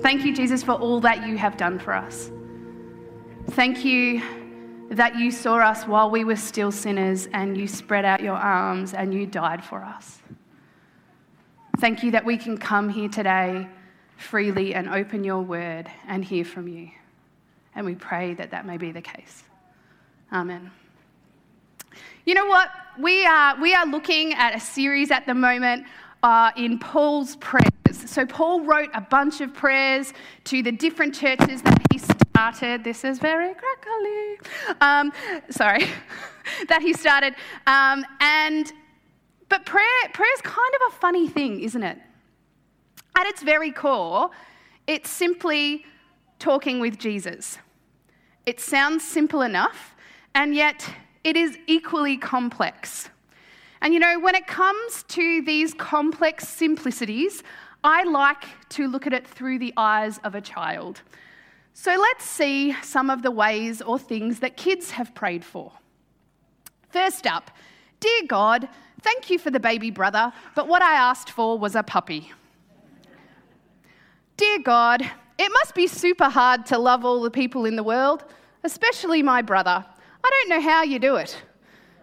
Thank you, Jesus, for all that you have done for us. Thank you that you saw us while we were still sinners and you spread out your arms and you died for us. Thank you that we can come here today freely and open your word and hear from you. And we pray that that may be the case. Amen. You know what? We are, we are looking at a series at the moment uh, in Paul's prayers. So, Paul wrote a bunch of prayers to the different churches that he started. This is very crackly. Um, sorry, that he started. Um, and but prayer, prayer is kind of a funny thing, isn't it? At its very core, it's simply talking with Jesus. It sounds simple enough, and yet it is equally complex. And you know, when it comes to these complex simplicities, I like to look at it through the eyes of a child. So let's see some of the ways or things that kids have prayed for. First up, Dear God, thank you for the baby brother, but what I asked for was a puppy. Dear God, it must be super hard to love all the people in the world, especially my brother. I don't know how you do it.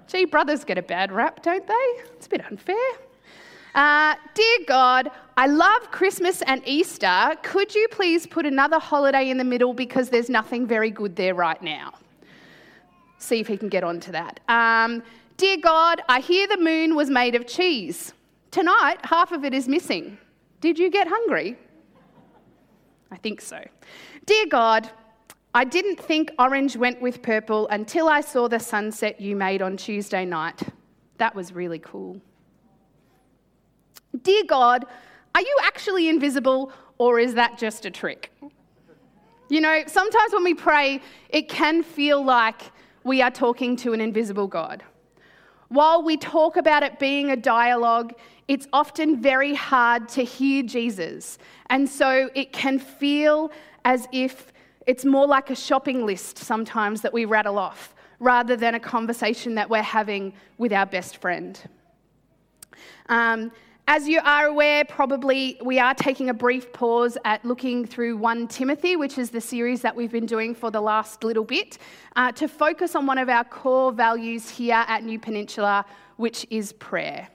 Gee, brothers get a bad rap, don't they? It's a bit unfair. Uh, Dear God, I love Christmas and Easter. Could you please put another holiday in the middle because there's nothing very good there right now? See if he can get on to that. Um, Dear God, I hear the moon was made of cheese. Tonight, half of it is missing. Did you get hungry? I think so. Dear God, I didn't think orange went with purple until I saw the sunset you made on Tuesday night. That was really cool. Dear God, are you actually invisible or is that just a trick? You know, sometimes when we pray, it can feel like we are talking to an invisible God. While we talk about it being a dialogue, it's often very hard to hear Jesus. And so it can feel as if it's more like a shopping list sometimes that we rattle off rather than a conversation that we're having with our best friend. Um, as you are aware, probably we are taking a brief pause at looking through 1 Timothy, which is the series that we've been doing for the last little bit, uh, to focus on one of our core values here at New Peninsula, which is prayer.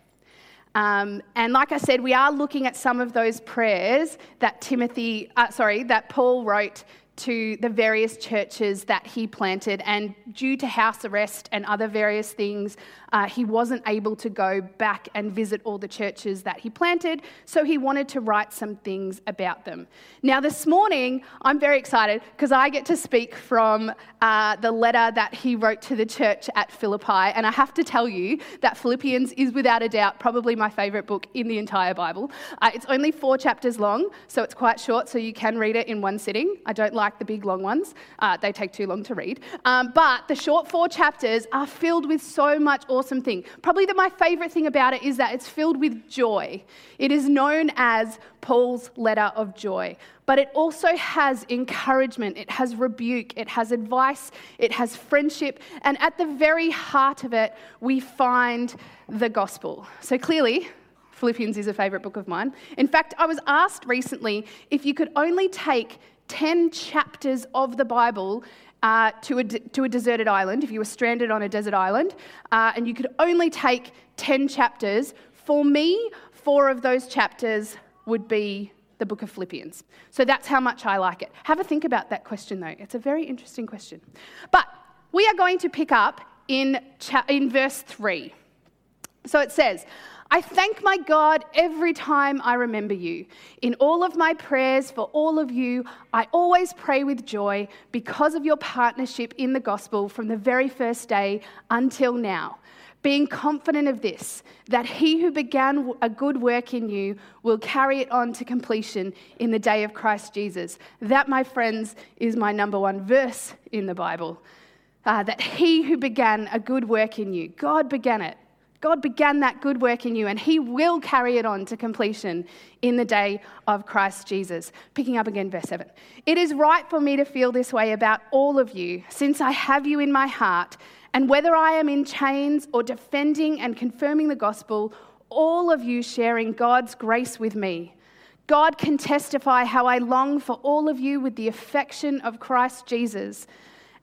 Um, and like I said, we are looking at some of those prayers that Timothy, uh, sorry, that Paul wrote to the various churches that he planted. And due to house arrest and other various things, uh, he wasn't able to go back and visit all the churches that he planted, so he wanted to write some things about them. Now, this morning, I'm very excited because I get to speak from uh, the letter that he wrote to the church at Philippi. And I have to tell you that Philippians is without a doubt probably my favourite book in the entire Bible. Uh, it's only four chapters long, so it's quite short, so you can read it in one sitting. I don't like the big long ones, uh, they take too long to read. Um, but the short four chapters are filled with so much awesome awesome thing. Probably the, my favorite thing about it is that it's filled with joy. It is known as Paul's letter of joy, but it also has encouragement, it has rebuke, it has advice, it has friendship, and at the very heart of it, we find the gospel. So clearly, Philippians is a favorite book of mine. In fact, I was asked recently if you could only take 10 chapters of the Bible uh, to, a, to a deserted island, if you were stranded on a desert island, uh, and you could only take 10 chapters, for me, four of those chapters would be the book of Philippians. So that's how much I like it. Have a think about that question, though. It's a very interesting question. But we are going to pick up in, cha- in verse 3. So it says, I thank my God every time I remember you. In all of my prayers for all of you, I always pray with joy because of your partnership in the gospel from the very first day until now. Being confident of this, that he who began a good work in you will carry it on to completion in the day of Christ Jesus. That, my friends, is my number one verse in the Bible. Uh, that he who began a good work in you, God began it God began that good work in you, and He will carry it on to completion in the day of Christ Jesus. Picking up again, verse 7. It is right for me to feel this way about all of you, since I have you in my heart, and whether I am in chains or defending and confirming the gospel, all of you sharing God's grace with me. God can testify how I long for all of you with the affection of Christ Jesus.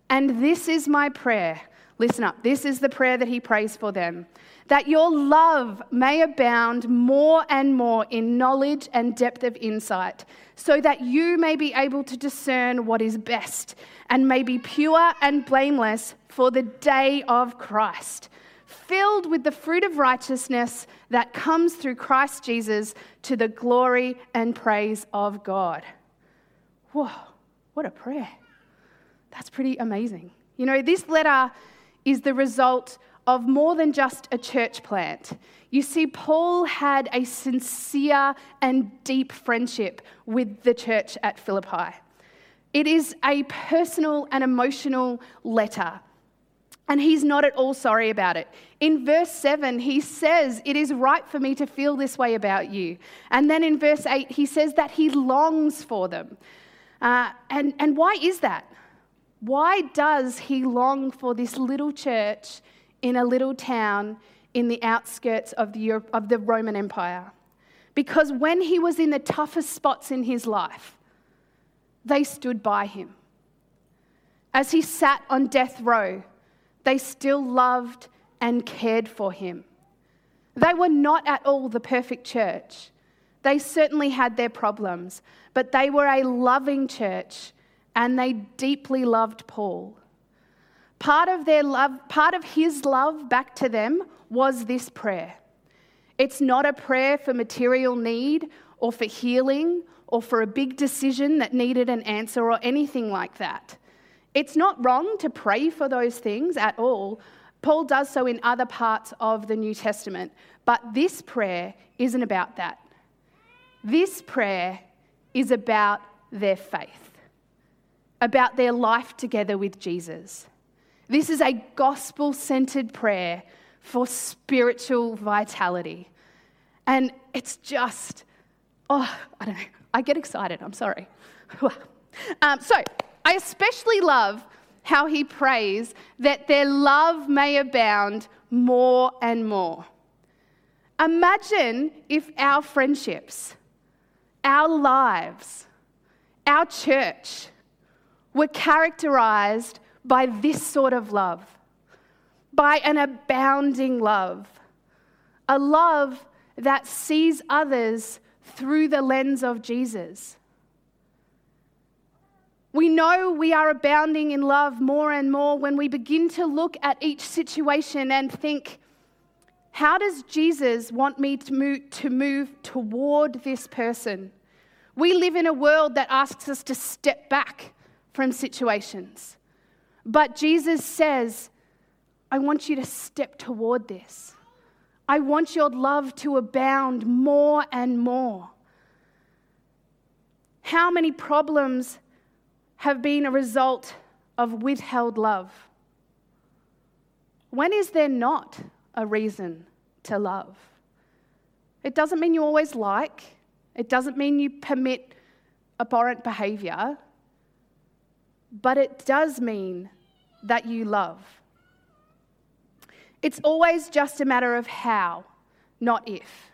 And this is my prayer. Listen up. This is the prayer that he prays for them that your love may abound more and more in knowledge and depth of insight, so that you may be able to discern what is best and may be pure and blameless for the day of Christ filled with the fruit of righteousness that comes through Christ Jesus to the glory and praise of God. Whoa, what a prayer. That's pretty amazing. You know, this letter is the result of more than just a church plant. You see, Paul had a sincere and deep friendship with the church at Philippi. It is a personal and emotional letter and he's not at all sorry about it. In verse 7, he says, It is right for me to feel this way about you. And then in verse 8, he says that he longs for them. Uh, and, and why is that? Why does he long for this little church in a little town in the outskirts of the, of the Roman Empire? Because when he was in the toughest spots in his life, they stood by him. As he sat on death row, they still loved and cared for him. They were not at all the perfect church. They certainly had their problems, but they were a loving church and they deeply loved Paul. Part of their love, part of his love back to them was this prayer. It's not a prayer for material need or for healing or for a big decision that needed an answer or anything like that. It's not wrong to pray for those things at all. Paul does so in other parts of the New Testament, but this prayer isn't about that. This prayer is about their faith, about their life together with Jesus. This is a gospel centered prayer for spiritual vitality. And it's just, oh, I don't know. I get excited. I'm sorry. um, so, I especially love how he prays that their love may abound more and more. Imagine if our friendships, our lives, our church were characterized by this sort of love, by an abounding love, a love that sees others through the lens of Jesus. We know we are abounding in love more and more when we begin to look at each situation and think, how does Jesus want me to move, to move toward this person? We live in a world that asks us to step back from situations. But Jesus says, I want you to step toward this. I want your love to abound more and more. How many problems have been a result of withheld love? When is there not a reason to love? It doesn't mean you always like, it doesn't mean you permit abhorrent behavior, but it does mean that you love. It's always just a matter of how, not if.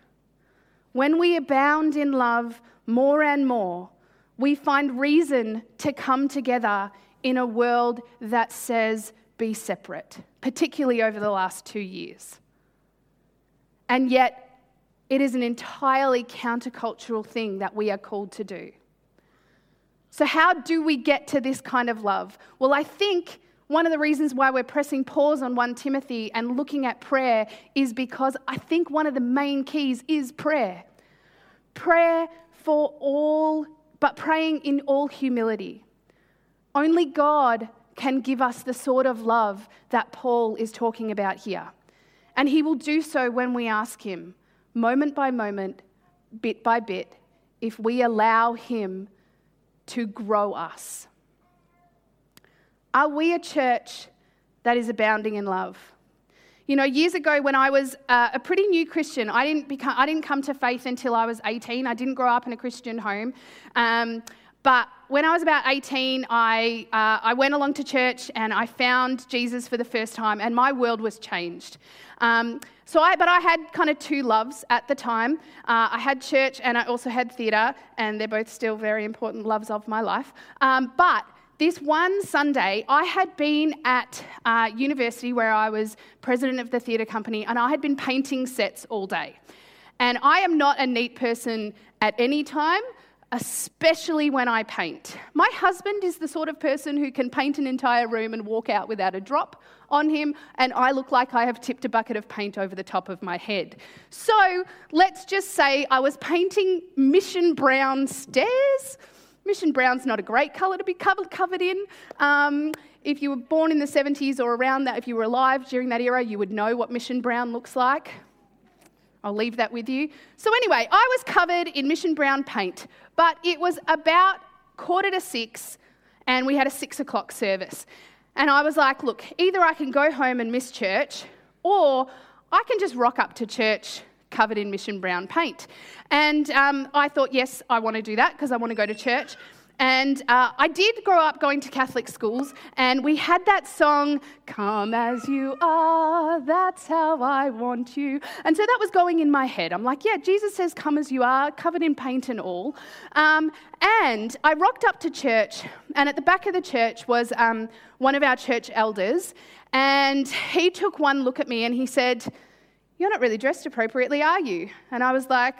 When we abound in love more and more, we find reason to come together in a world that says be separate, particularly over the last two years. And yet, it is an entirely countercultural thing that we are called to do. So, how do we get to this kind of love? Well, I think one of the reasons why we're pressing pause on 1 Timothy and looking at prayer is because I think one of the main keys is prayer. Prayer for all but praying in all humility. Only God can give us the sort of love that Paul is talking about here. And he will do so when we ask him, moment by moment, bit by bit, if we allow him to grow us. Are we a church that is abounding in love? You know, years ago when I was uh, a pretty new Christian, I didn't, become, I didn't come to faith until I was 18. I didn't grow up in a Christian home. Um, But when I was about 18, I, uh, I went along to church and I found Jesus for the first time, and my world was changed. Um, so I, but I had kind of two loves at the time. Uh, I had church and I also had theatre, and they're both still very important loves of my life. Um, but this one Sunday, I had been at uh, university where I was president of the theatre company, and I had been painting sets all day. And I am not a neat person at any time, especially when I paint. My husband is the sort of person who can paint an entire room and walk out without a drop on him, and I look like I have tipped a bucket of paint over the top of my head. So let's just say I was painting Mission Brown stairs. Mission Brown's not a great colour to be covered, covered in. Um, if you were born in the 70s or around that, if you were alive during that era, you would know what Mission Brown looks like. I'll leave that with you. So, anyway, I was covered in Mission Brown paint, but it was about quarter to six, and we had a six o'clock service. And I was like, look, either I can go home and miss church, or I can just rock up to church covered in Mission Brown paint. And um, I thought, yes, I want to do that because I want to go to church. And uh, I did grow up going to Catholic schools, and we had that song, Come as you are, that's how I want you. And so that was going in my head. I'm like, yeah, Jesus says, Come as you are, covered in paint and all. Um, and I rocked up to church, and at the back of the church was um, one of our church elders, and he took one look at me and he said, You're not really dressed appropriately, are you? And I was like,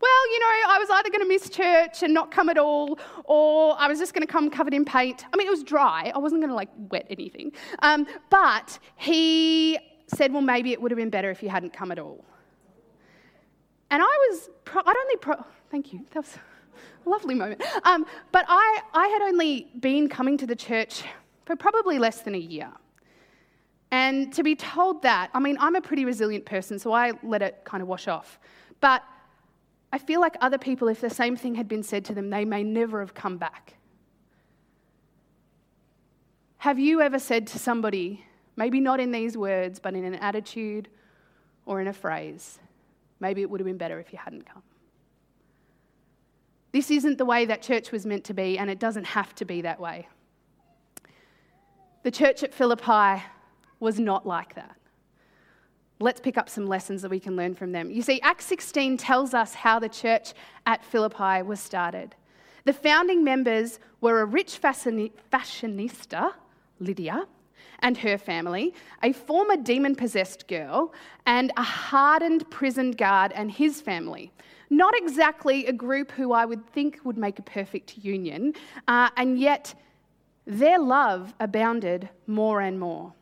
well, you know, I was either going to miss church and not come at all, or I was just going to come covered in paint. I mean, it was dry. I wasn't going to like wet anything. Um, but he said, well, maybe it would have been better if you hadn't come at all. And I was, pro- I'd only, pro- thank you, that was a lovely moment. Um, but I, I had only been coming to the church for probably less than a year. And to be told that, I mean, I'm a pretty resilient person, so I let it kind of wash off. But I feel like other people, if the same thing had been said to them, they may never have come back. Have you ever said to somebody, maybe not in these words, but in an attitude or in a phrase, maybe it would have been better if you hadn't come? This isn't the way that church was meant to be, and it doesn't have to be that way. The church at Philippi was not like that let's pick up some lessons that we can learn from them. You see, Acts 16 tells us how the church at Philippi was started. The founding members were a rich fashionista, Lydia, and her family, a former demon possessed girl, and a hardened prison guard and his family. Not exactly a group who I would think would make a perfect union, uh, and yet their love abounded more and more.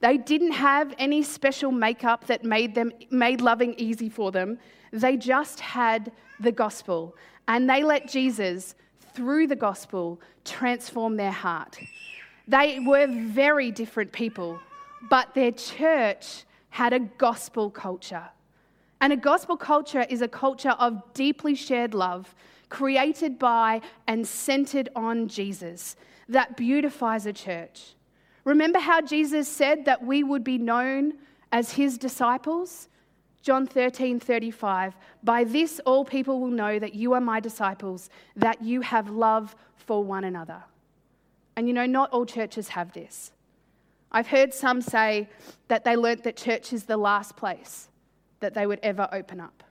They didn't have any special makeup that made, them, made loving easy for them. They just had the gospel. And they let Jesus, through the gospel, transform their heart. They were very different people, but their church had a gospel culture. And a gospel culture is a culture of deeply shared love, created by and centered on Jesus, that beautifies a church. Remember how Jesus said that we would be known as his disciples? John 13, 35. By this, all people will know that you are my disciples, that you have love for one another. And you know, not all churches have this. I've heard some say that they learnt that church is the last place that they would ever open up.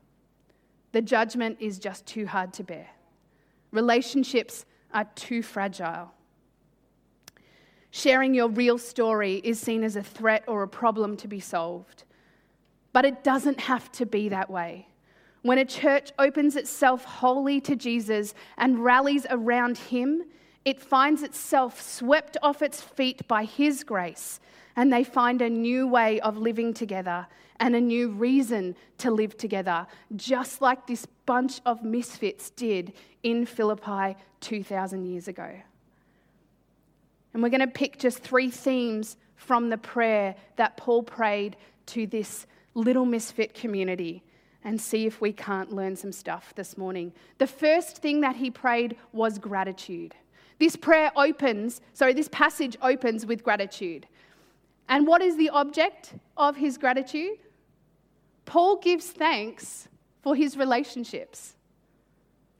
The judgment is just too hard to bear. Relationships are too fragile. Sharing your real story is seen as a threat or a problem to be solved. But it doesn't have to be that way. When a church opens itself wholly to Jesus and rallies around him, it finds itself swept off its feet by his grace, and they find a new way of living together and a new reason to live together, just like this bunch of misfits did in Philippi 2,000 years ago. And we're going to pick just three themes from the prayer that Paul prayed to this little misfit community and see if we can't learn some stuff this morning. The first thing that he prayed was gratitude. This prayer opens, sorry, this passage opens with gratitude. And what is the object of his gratitude? Paul gives thanks for his relationships.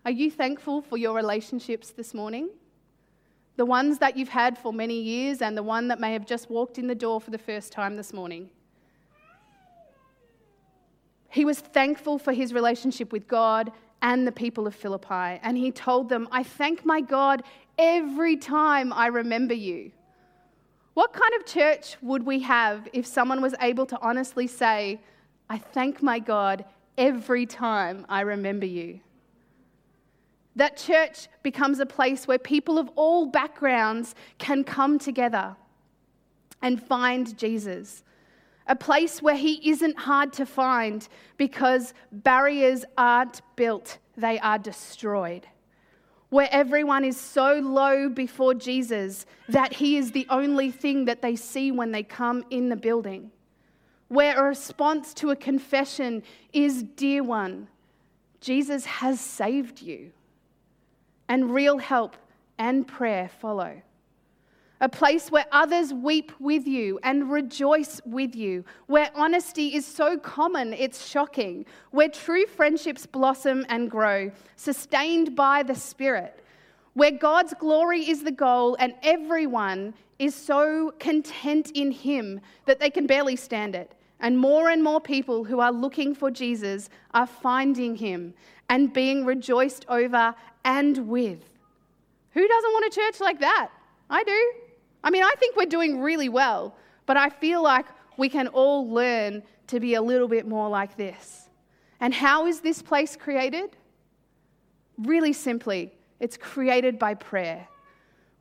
Are you thankful for your relationships this morning? The ones that you've had for many years and the one that may have just walked in the door for the first time this morning. He was thankful for his relationship with God and the people of Philippi, and he told them, I thank my God every time I remember you. What kind of church would we have if someone was able to honestly say, I thank my God every time I remember you? That church becomes a place where people of all backgrounds can come together and find Jesus. A place where he isn't hard to find because barriers aren't built, they are destroyed. Where everyone is so low before Jesus that he is the only thing that they see when they come in the building. Where a response to a confession is, Dear one, Jesus has saved you and real help and prayer follow. A place where others weep with you and rejoice with you, where honesty is so common it's shocking, where true friendships blossom and grow, sustained by the Spirit, where God's glory is the goal and everyone is so content in Him that they can barely stand it. And more and more people who are looking for Jesus are finding Him and being rejoiced over and with. Who doesn't want a church like that? I do. I mean, I think we're doing really well, but I feel like we can all learn to be a little bit more like this. And how is this place created? Really simply, it's created by prayer.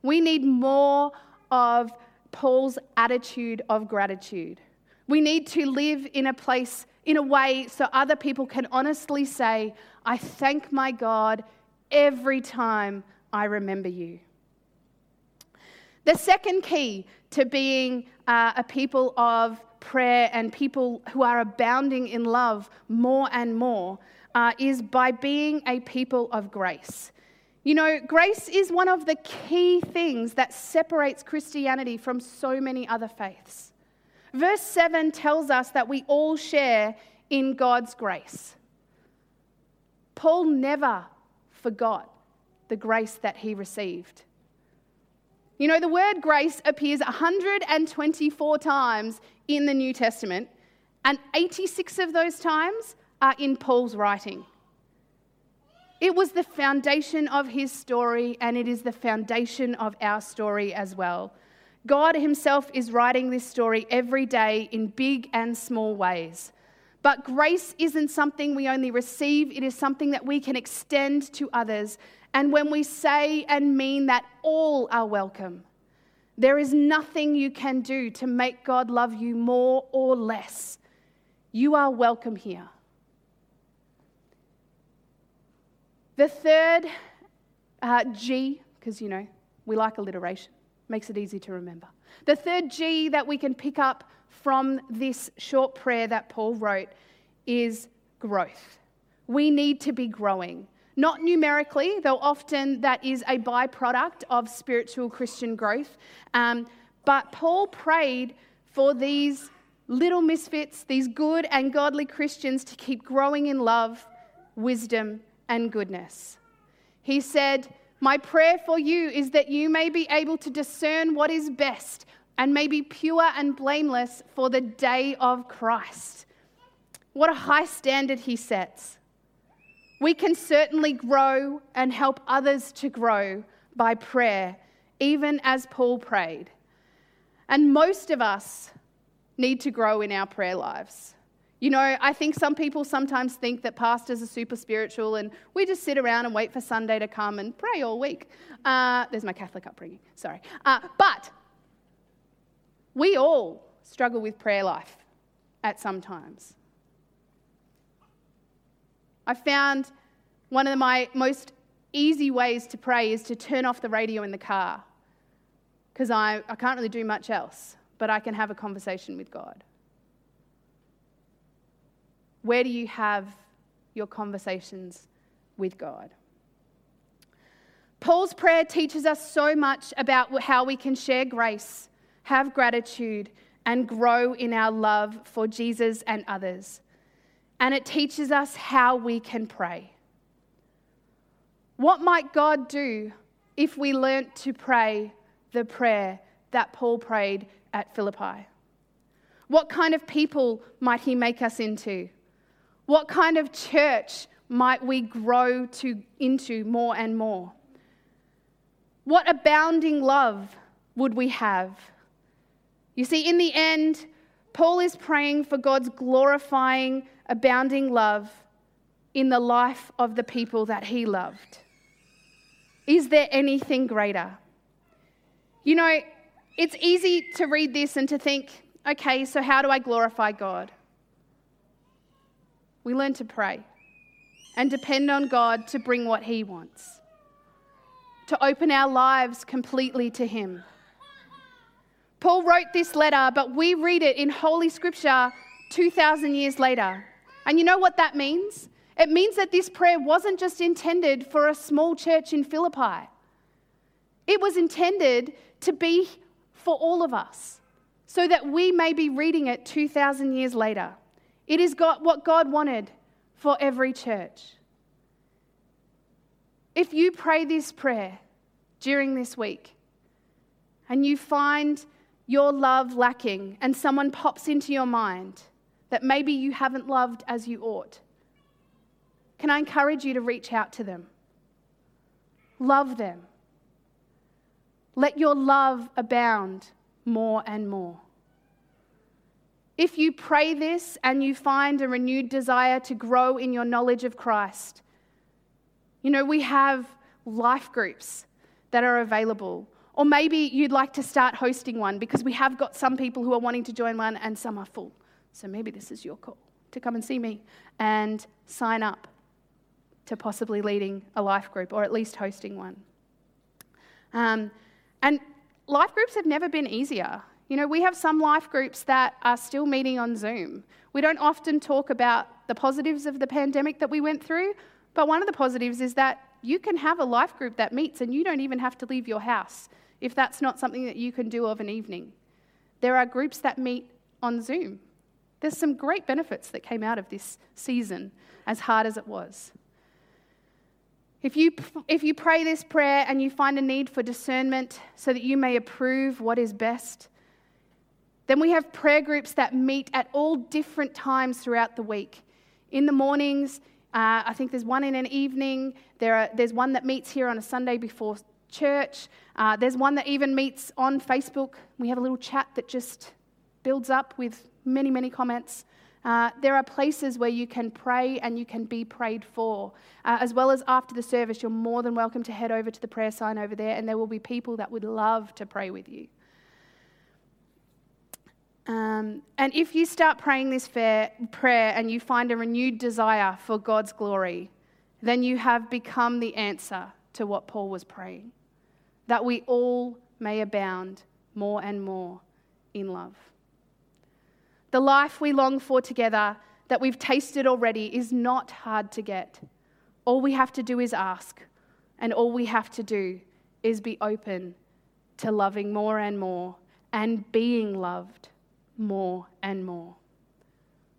We need more of Paul's attitude of gratitude. We need to live in a place, in a way, so other people can honestly say, I thank my God every time I remember you. The second key to being uh, a people of prayer and people who are abounding in love more and more uh, is by being a people of grace. You know, grace is one of the key things that separates Christianity from so many other faiths. Verse 7 tells us that we all share in God's grace. Paul never forgot the grace that he received. You know, the word grace appears 124 times in the New Testament, and 86 of those times are in Paul's writing. It was the foundation of his story, and it is the foundation of our story as well. God Himself is writing this story every day in big and small ways. But grace isn't something we only receive, it is something that we can extend to others. And when we say and mean that all are welcome, there is nothing you can do to make God love you more or less. You are welcome here. The third uh, G, because you know, we like alliteration, makes it easy to remember. The third G that we can pick up from this short prayer that Paul wrote is growth. We need to be growing. Not numerically, though often that is a byproduct of spiritual Christian growth. Um, but Paul prayed for these little misfits, these good and godly Christians, to keep growing in love, wisdom, and goodness. He said, My prayer for you is that you may be able to discern what is best and may be pure and blameless for the day of Christ. What a high standard he sets. We can certainly grow and help others to grow by prayer, even as Paul prayed. And most of us need to grow in our prayer lives. You know, I think some people sometimes think that pastors are super spiritual and we just sit around and wait for Sunday to come and pray all week. Uh, there's my Catholic upbringing, sorry. Uh, but we all struggle with prayer life at some times. I found one of my most easy ways to pray is to turn off the radio in the car because I, I can't really do much else, but I can have a conversation with God. Where do you have your conversations with God? Paul's prayer teaches us so much about how we can share grace have gratitude, and grow in our love for Jesus and others. And it teaches us how we can pray. What might God do if we learnt to pray the prayer that Paul prayed at Philippi? What kind of people might he make us into? What kind of church might we grow to, into more and more? What abounding love would we have? You see, in the end, Paul is praying for God's glorifying, abounding love in the life of the people that he loved. Is there anything greater? You know, it's easy to read this and to think, okay, so how do I glorify God? We learn to pray and depend on God to bring what He wants to open our lives completely to Him. Paul wrote this letter, but we read it in Holy Scripture 2,000 years later. And you know what that means? It means that this prayer wasn't just intended for a small church in Philippi, it was intended to be for all of us so that we may be reading it 2,000 years later. It is God, what God wanted for every church. If you pray this prayer during this week and you find your love lacking and someone pops into your mind that maybe you haven't loved as you ought, can I encourage you to reach out to them? Love them. Let your love abound more and more. If you pray this and you find a renewed desire to grow in your knowledge of Christ, you know, we have life groups that are available. Or maybe you'd like to start hosting one because we have got some people who are wanting to join one and some are full. So maybe this is your call to come and see me and sign up to possibly leading a life group or at least hosting one. Um, and life groups have never been easier. You know, we have some life groups that are still meeting on Zoom. We don't often talk about the positives of the pandemic that we went through, but one of the positives is that you can have a life group that meets and you don't even have to leave your house if that's not something that you can do of an evening. There are groups that meet on Zoom. There's some great benefits that came out of this season, as hard as it was. If you, if you pray this prayer and you find a need for discernment so that you may approve what is best, then we have prayer groups that meet at all different times throughout the week. In the mornings, uh, I think there's one in an evening. There are, there's one that meets here on a Sunday before church. Uh, there's one that even meets on Facebook. We have a little chat that just builds up with many, many comments. Uh, there are places where you can pray and you can be prayed for. Uh, as well as after the service, you're more than welcome to head over to the prayer sign over there, and there will be people that would love to pray with you. Um, and if you start praying this prayer and you find a renewed desire for God's glory, then you have become the answer to what Paul was praying that we all may abound more and more in love. The life we long for together, that we've tasted already, is not hard to get. All we have to do is ask, and all we have to do is be open to loving more and more and being loved more and more.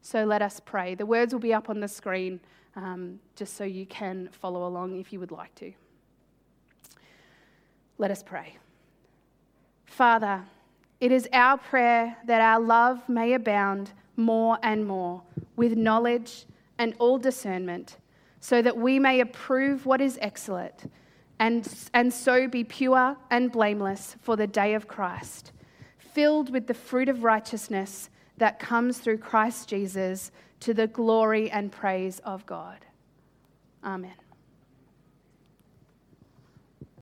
So let us pray. The words will be up on the screen um, just so you can follow along if you would like to. Let us pray. Father, it is our prayer that our love may abound more and more with knowledge and all discernment, so that we may approve what is excellent and, and so be pure and blameless for the day of Christ filled with the fruit of righteousness that comes through Christ Jesus to the glory and praise of God. Amen.